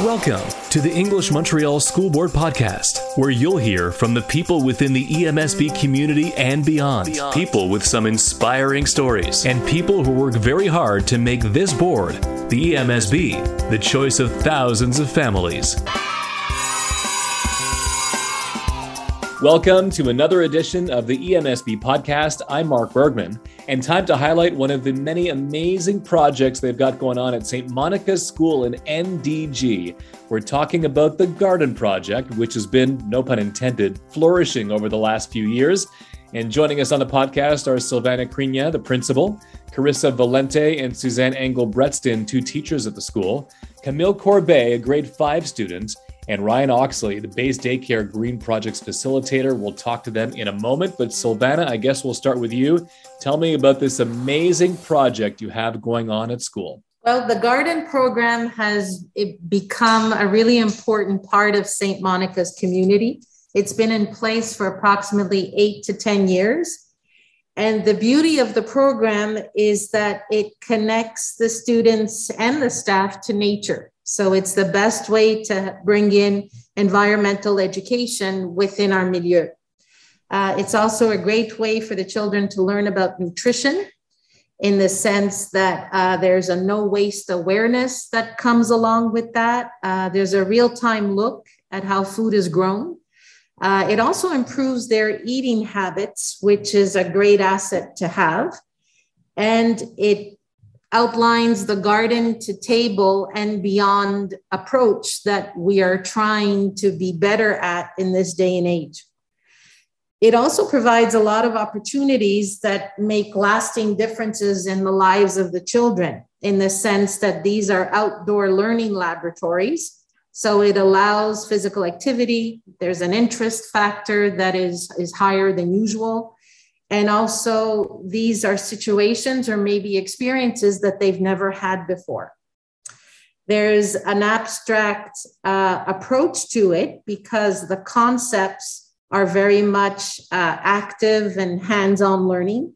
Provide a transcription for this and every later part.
Welcome to the English Montreal School Board Podcast, where you'll hear from the people within the EMSB community and beyond. beyond. People with some inspiring stories, and people who work very hard to make this board, the EMSB, the choice of thousands of families. Welcome to another edition of the EMSB podcast. I'm Mark Bergman, and time to highlight one of the many amazing projects they've got going on at St. Monica's School in NDG. We're talking about the Garden Project, which has been, no pun intended, flourishing over the last few years. And joining us on the podcast are Silvana Crina, the principal, Carissa Valente and Suzanne Engel Bretston, two teachers at the school, Camille Corbet, a grade five student, and Ryan Oxley, the Bays Daycare Green Projects facilitator. We'll talk to them in a moment. But Sylvana, I guess we'll start with you. Tell me about this amazing project you have going on at school. Well, the garden program has become a really important part of St. Monica's community. It's been in place for approximately eight to 10 years. And the beauty of the program is that it connects the students and the staff to nature. So it's the best way to bring in environmental education within our milieu. Uh, it's also a great way for the children to learn about nutrition in the sense that uh, there's a no waste awareness that comes along with that. Uh, there's a real time look at how food is grown. Uh, it also improves their eating habits, which is a great asset to have. And it outlines the garden to table and beyond approach that we are trying to be better at in this day and age. It also provides a lot of opportunities that make lasting differences in the lives of the children in the sense that these are outdoor learning laboratories. So it allows physical activity. There's an interest factor that is, is higher than usual. And also, these are situations or maybe experiences that they've never had before. There's an abstract uh, approach to it because the concepts are very much uh, active and hands on learning.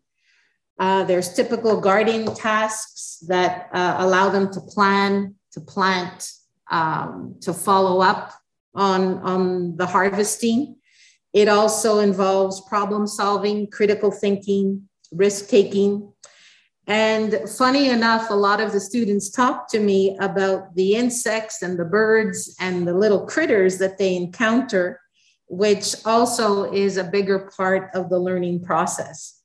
Uh, there's typical gardening tasks that uh, allow them to plan, to plant, um, to follow up on, on the harvesting. It also involves problem solving, critical thinking, risk taking. And funny enough, a lot of the students talk to me about the insects and the birds and the little critters that they encounter, which also is a bigger part of the learning process.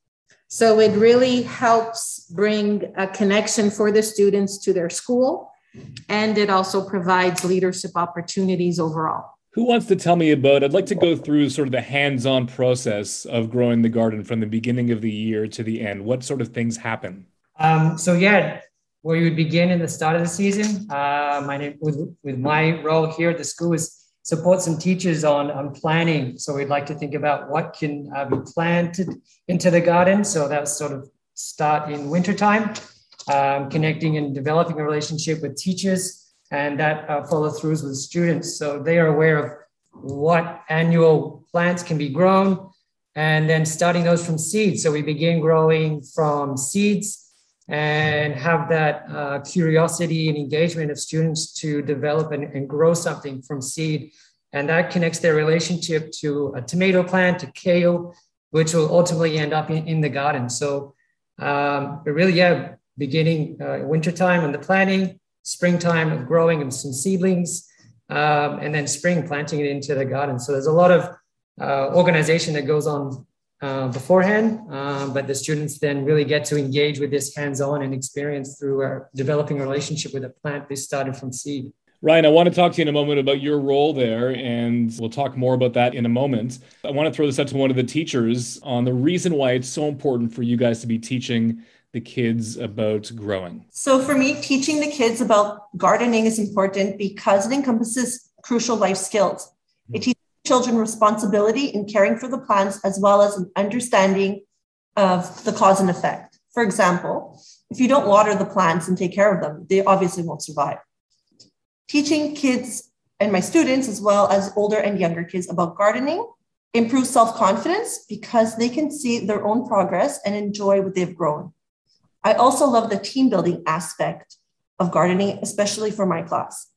So it really helps bring a connection for the students to their school, and it also provides leadership opportunities overall. Who wants to tell me about? I'd like to go through sort of the hands-on process of growing the garden from the beginning of the year to the end. What sort of things happen? Um, so yeah, where you would begin in the start of the season. Uh, my name with, with my role here at the school is support some teachers on on planning. So we'd like to think about what can uh, be planted into the garden. So that was sort of start in wintertime, um, connecting and developing a relationship with teachers and that uh, follow throughs with students. So they are aware of what annual plants can be grown and then starting those from seeds. So we begin growing from seeds and have that uh, curiosity and engagement of students to develop and, and, grow something from seed. And that connects their relationship to a tomato plant, to kale, which will ultimately end up in, in the garden. So um, really, yeah, beginning uh, wintertime and the planting, springtime of growing of some seedlings, um, and then spring planting it into the garden. So there's a lot of uh, organization that goes on uh, beforehand, uh, but the students then really get to engage with this hands-on and experience through our developing a relationship with a plant they started from seed. Ryan, I want to talk to you in a moment about your role there, and we'll talk more about that in a moment. I want to throw this out to one of the teachers on the reason why it's so important for you guys to be teaching the kids about growing? So, for me, teaching the kids about gardening is important because it encompasses crucial life skills. It mm-hmm. teaches children responsibility in caring for the plants as well as an understanding of the cause and effect. For example, if you don't water the plants and take care of them, they obviously won't survive. Teaching kids and my students, as well as older and younger kids, about gardening improves self confidence because they can see their own progress and enjoy what they've grown. I also love the team building aspect of gardening, especially for my class.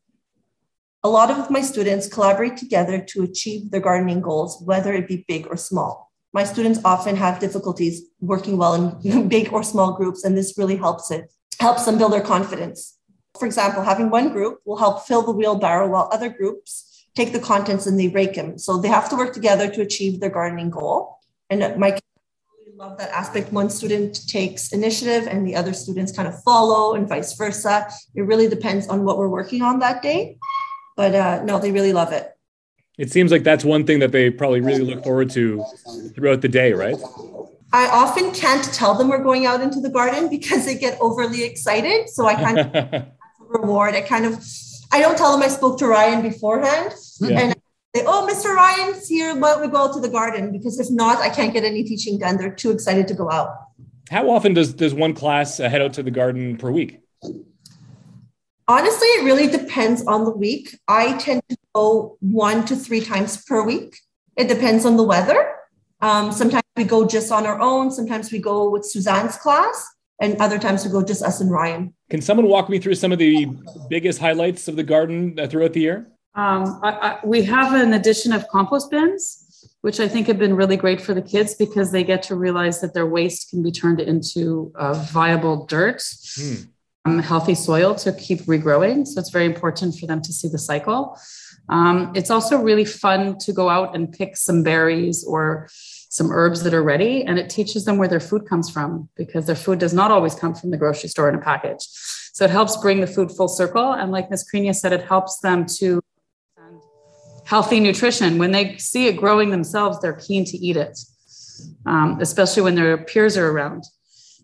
a lot of my students collaborate together to achieve their gardening goals, whether it be big or small. My students often have difficulties working well in big or small groups, and this really helps it, helps them build their confidence. For example, having one group will help fill the wheelbarrow while other groups take the contents and they rake them. So they have to work together to achieve their gardening goal. And my love that aspect. One student takes initiative and the other students kind of follow, and vice versa. It really depends on what we're working on that day. But uh, no, they really love it. It seems like that's one thing that they probably really look forward to throughout the day, right? I often can't tell them we're going out into the garden because they get overly excited. So I kind of reward. I kind of I don't tell them I spoke to Ryan beforehand. Yeah. And say, oh, Mr. Ryan's here. Why don't we go out to the garden? Because if not, I can't get any teaching done. They're too excited to go out. How often does, does one class head out to the garden per week? Honestly, it really depends on the week. I tend to go one to three times per week. It depends on the weather. Um, sometimes we go just on our own. Sometimes we go with Suzanne's class, and other times we go just us and Ryan. Can someone walk me through some of the biggest highlights of the garden uh, throughout the year? Um, I, I, we have an addition of compost bins, which I think have been really great for the kids because they get to realize that their waste can be turned into uh, viable dirt, hmm. um, healthy soil to keep regrowing. So it's very important for them to see the cycle. Um, it's also really fun to go out and pick some berries or some herbs that are ready, and it teaches them where their food comes from because their food does not always come from the grocery store in a package. So it helps bring the food full circle. And like Ms. Krenia said, it helps them to healthy nutrition. When they see it growing themselves, they're keen to eat it, um, especially when their peers are around.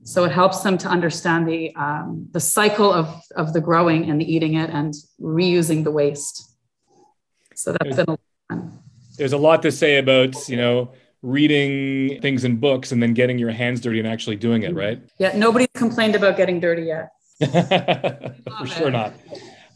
So it helps them to understand the um, the cycle of of the growing and the eating it and reusing the waste. So that's there's, been a. There's a lot to say about you know reading things in books and then getting your hands dirty and actually doing it, right? Yeah, nobody's complained about getting dirty yet. For sure not.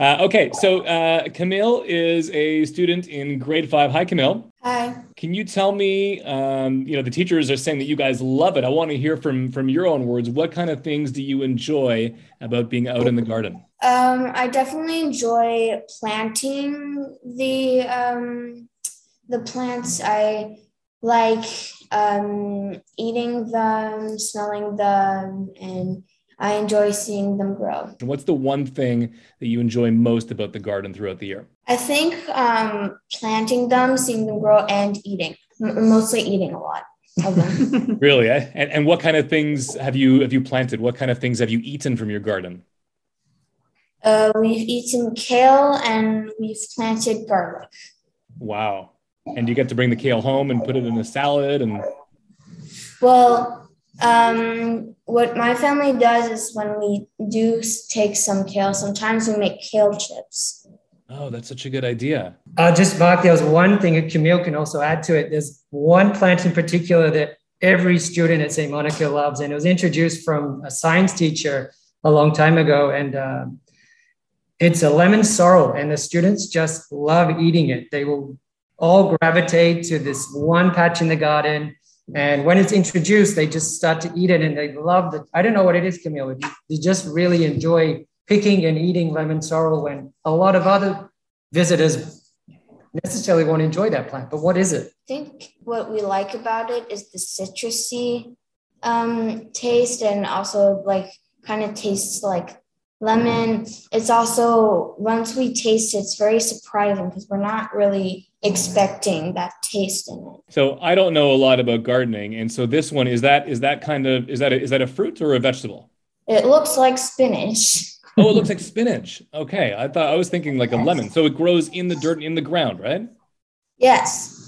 Uh, okay, so uh, Camille is a student in grade five. Hi, Camille. Hi. Can you tell me? Um, you know, the teachers are saying that you guys love it. I want to hear from from your own words. What kind of things do you enjoy about being out in the garden? Um, I definitely enjoy planting the um, the plants. I like um, eating them, smelling them, and I enjoy seeing them grow. And what's the one thing that you enjoy most about the garden throughout the year? I think um, planting them, seeing them grow, and eating. M- mostly eating a lot of them. really? Eh? And, and what kind of things have you have you planted? What kind of things have you eaten from your garden? Uh, we've eaten kale and we've planted garlic. Wow! And you get to bring the kale home and put it in a salad and. Well, um, what my family does is when we do take some kale, sometimes we make kale chips. Oh, that's such a good idea. Uh, just Mark, there's one thing that Camille can also add to it. There's one plant in particular that every student at St. Monica loves, and it was introduced from a science teacher a long time ago. And uh, it's a lemon sorrel, and the students just love eating it. They will all gravitate to this one patch in the garden and when it's introduced, they just start to eat it and they love it. I don't know what it is, Camille. They just really enjoy picking and eating lemon sorrel when a lot of other visitors necessarily won't enjoy that plant. But what is it? I think what we like about it is the citrusy um, taste and also like kind of tastes like lemon. It's also, once we taste it, it's very surprising because we're not really expecting that taste in it. So I don't know a lot about gardening, and so this one is that is that kind of is that a, is that a fruit or a vegetable? It looks like spinach. oh, it looks like spinach. Okay, I thought I was thinking like a lemon. So it grows in the dirt in the ground, right? Yes.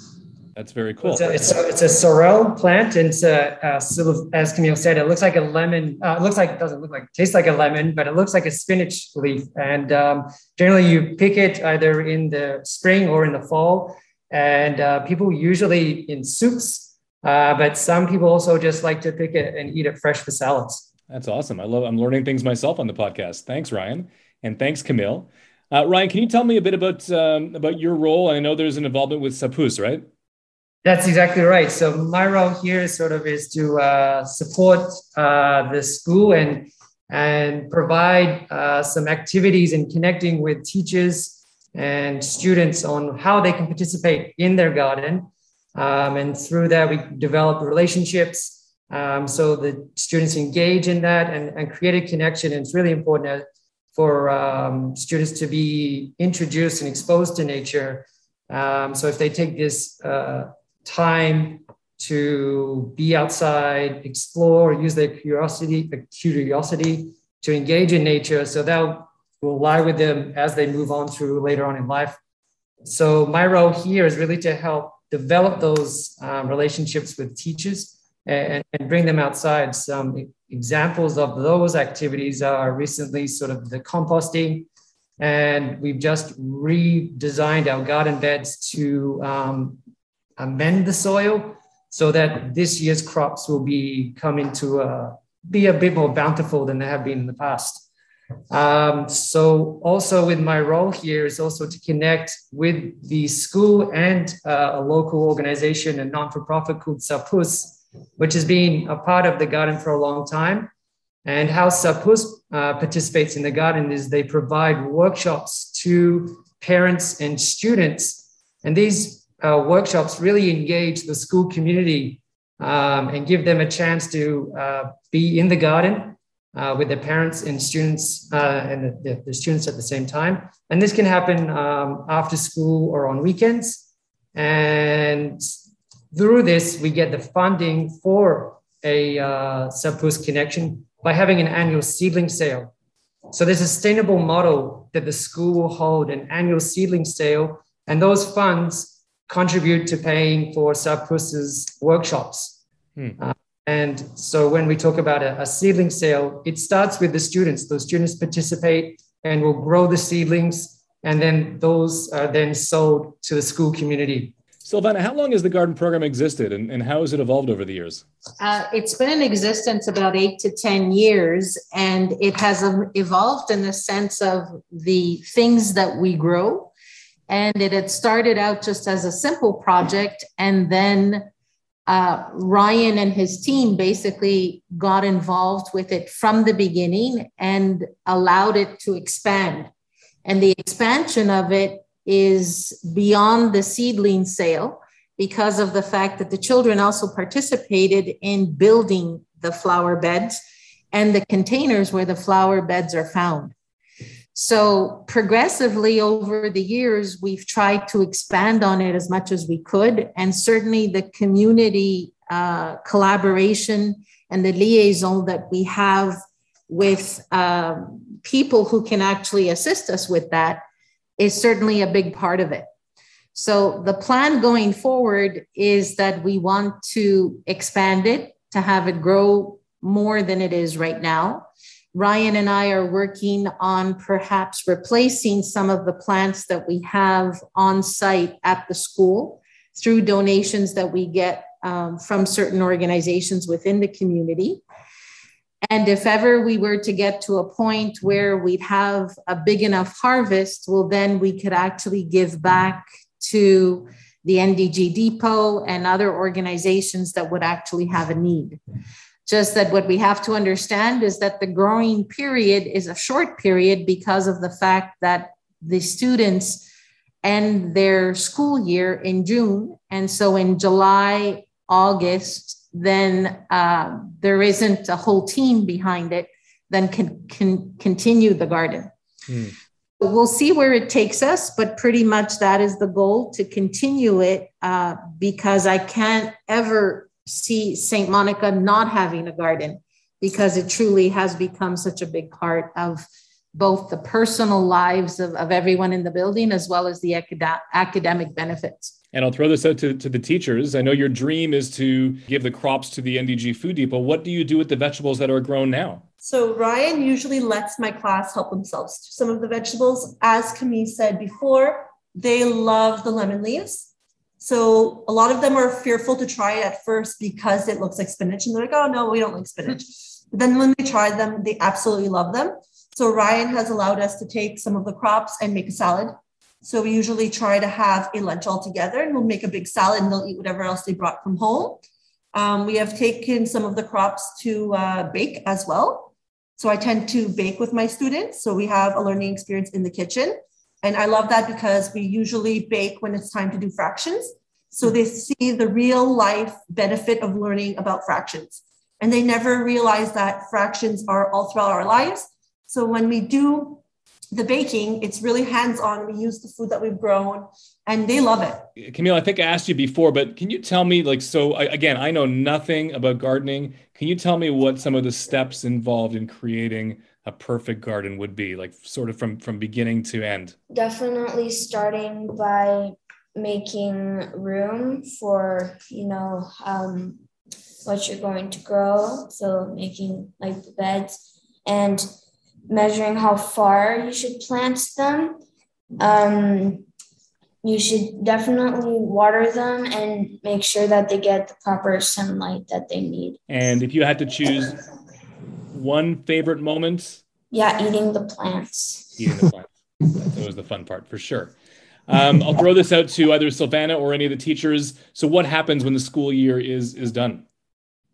That's very cool. It's a, it's a, it's a sorrel plant, and it's a, a as Camille said, it looks like a lemon. Uh, it looks like it doesn't look like tastes like a lemon, but it looks like a spinach leaf. And um, generally, you pick it either in the spring or in the fall. And uh, people usually in soups, uh, but some people also just like to pick it and eat it fresh for salads. That's awesome. I love. I'm learning things myself on the podcast. Thanks, Ryan, and thanks, Camille. Uh, Ryan, can you tell me a bit about um, about your role? I know there's an involvement with Sapus, right? That's exactly right. So my role here sort of is to uh, support uh, the school and and provide uh, some activities in connecting with teachers and students on how they can participate in their garden. Um, and through that, we develop relationships. Um, so the students engage in that and, and create a connection. And it's really important for um, students to be introduced and exposed to nature. Um, so if they take this uh, time to be outside, explore, use their curiosity, curiosity to engage in nature, so that will lie with them as they move on through later on in life. So my role here is really to help develop those um, relationships with teachers and, and, bring them outside. Some examples of those activities are recently sort of the composting, and we've just redesigned our garden beds to um, amend the soil so that this year's crops will be coming to a, be a bit more bountiful than they have been in the past. Um, so also with my role here is also to connect with the school and uh, a local organization, a non-for-profit called Sapus, which has been a part of the garden for a long time. And how Sapus uh, participates in the garden is they provide workshops to parents and students. And these uh, workshops really engage the school community um, and give them a chance to uh, be in the garden uh, with their parents and students uh, and the, the, students at the same time. And this can happen um, after school or on weekends. And through this, we get the funding for a uh, connection by having an annual seedling sale. So there's a sustainable model that the school will hold an annual seedling sale, and those funds contribute to paying for Sapus's workshops. Hmm. Uh, and so when we talk about a, a, seedling sale, it starts with the students. Those students participate and will grow the seedlings, and then those are then sold to the school community. Silvana, how long has the garden program existed and, and how has it evolved over the years? Uh, it's been in existence about eight to 10 years, and it has evolved in the sense of the things that we grow. And it had started out just as a simple project, and then uh, Ryan and his team basically got involved with it from the beginning and allowed it to expand. And the expansion of it is beyond the seedling sale because of the fact that the children also participated in building the flower beds and the containers where the flower beds are found. So, progressively over the years, we've tried to expand on it as much as we could. And certainly the community uh, collaboration and the liaison that we have with um, people who can actually assist us with that is certainly a big part of it. So, the plan going forward is that we want to expand it to have it grow more than it is right now. Ryan and I are working on perhaps replacing some of the plants that we have on site at the school through donations that we get um, from certain organizations within the community. And if ever we were to get to a point where we'd have a big enough harvest, well, then we could actually give back to the NDG Depot and other organizations that would actually have a need. Just that what we have to understand is that the growing period is a short period because of the fact that the students end their school year in June. And so in July, August, then uh, there isn't a whole team behind it, then can, can continue the garden. Hmm. We'll see where it takes us, but pretty much that is the goal to continue it uh, because I can't ever see St. Monica not having a garden because it truly has become such a big part of both the personal lives of, of everyone in the building as well as the acad- academic benefits. And I'll throw this out to, to the teachers. I know your dream is to give the crops to the NDG Food Depot. What do you do with the vegetables that are grown now? So Ryan usually lets my class help themselves to some of the vegetables. As Camille said before, they love the lemon leaves. So a lot of them are fearful to try it at first because it looks like spinach, and they're like, "Oh no, we don't like spinach." But then when they try them, they absolutely love them. So Ryan has allowed us to take some of the crops and make a salad. So we usually try to have a lunch all together, and we'll make a big salad, and they'll eat whatever else they brought from home. Um, we have taken some of the crops to uh, bake as well. So I tend to bake with my students. So we have a learning experience in the kitchen. And I love that because we usually bake when it's time to do fractions. So they see the real life benefit of learning about fractions. And they never realize that fractions are all throughout our lives. So when we do the baking, it's really hands on. We use the food that we've grown and they love it. Camille, I think I asked you before, but can you tell me, like, so again, I know nothing about gardening. Can you tell me what some of the steps involved in creating a perfect garden would be, like, sort of from from beginning to end? Definitely starting by making room for, you know, um, what you're going to grow. So making like the beds and measuring how far you should plant them. Um, you should definitely water them and make sure that they get the proper sunlight that they need. And if you had to choose one favorite moment, yeah, eating the plants. Eating the plants. that was the fun part for sure. Um, I'll throw this out to either Sylvana or any of the teachers. So, what happens when the school year is is done?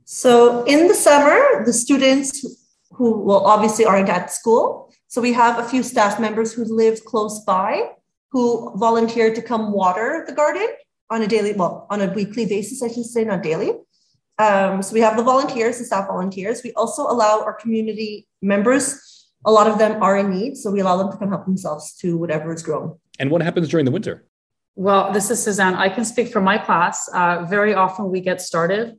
So, in the summer, the students who well obviously aren't at school. So we have a few staff members who live close by who volunteer to come water the garden on a daily, well, on a weekly basis, I should say, not daily. Um, so we have the volunteers, the staff volunteers. We also allow our community members, a lot of them are in need. So we allow them to come help themselves to whatever is grown. And what happens during the winter? Well, this is Suzanne. I can speak for my class. Uh, very often we get started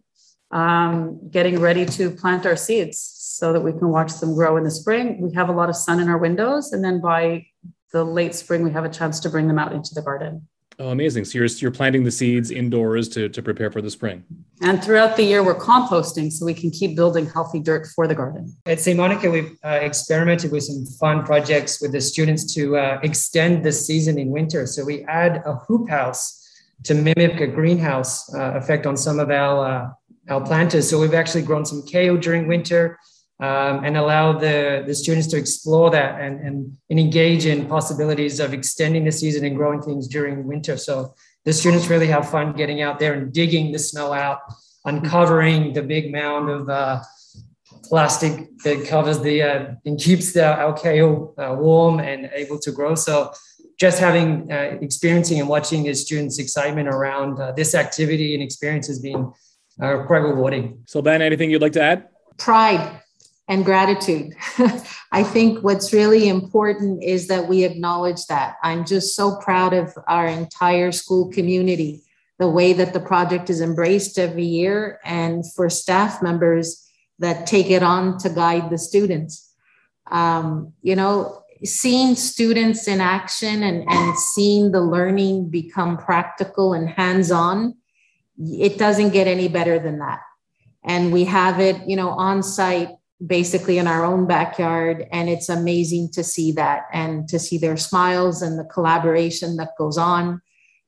um, getting ready to plant our seeds so that we can watch them grow in the spring. We have a lot of sun in our windows, and then by the late spring, we have a chance to bring them out into the garden. Oh, amazing. So you're, you're planting the seeds indoors to, to prepare for the spring. And throughout the year, we're composting so we can keep building healthy dirt for the garden. At St. Monica, we've uh, experimented with some fun projects with the students to uh, extend the season in winter. So we add a hoop house to mimic a greenhouse uh, effect on some of our uh, our planters. So we've actually grown some kale during winter um, and allow the, the students to explore that and, and, and engage in possibilities of extending the season and growing things during winter. So the students really have fun getting out there and digging the snow out, uncovering the big mound of uh, plastic that covers the uh, and keeps the our kale uh, warm and able to grow. So just having uh, experiencing and watching the students' excitement around uh, this activity and experience has been uh, quite rewarding. So, Ben, anything you'd like to add? Pride and gratitude. I think what's really important is that we acknowledge that. I'm just so proud of our entire school community, the way that the project is embraced every year, and for staff members that take it on to guide the students. Um, you know, seeing students in action and, and seeing the learning become practical and hands on it doesn't get any better than that. And we have it, you know, on site basically in our own backyard. And it's amazing to see that and to see their smiles and the collaboration that goes on.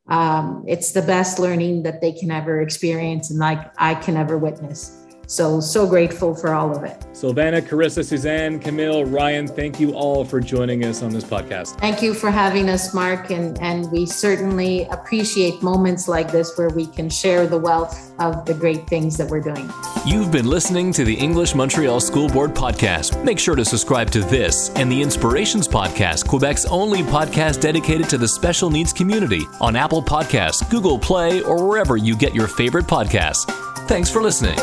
Um, it's the best learning that they can ever experience and like I can ever witness. So, so grateful for all of it. Sylvana, Carissa, Suzanne, Camille, Ryan, thank you all for joining us on this podcast. Thank you for having us, Mark. And, and we certainly appreciate moments like this where we can share the wealth of the great things that we're doing. You've been listening to the English Montreal School Board podcast. Make sure to subscribe to this and the Inspirations podcast, Quebec's only podcast dedicated to the special needs community on Apple Podcasts, Google Play, or wherever you get your favorite podcasts. Thanks for listening.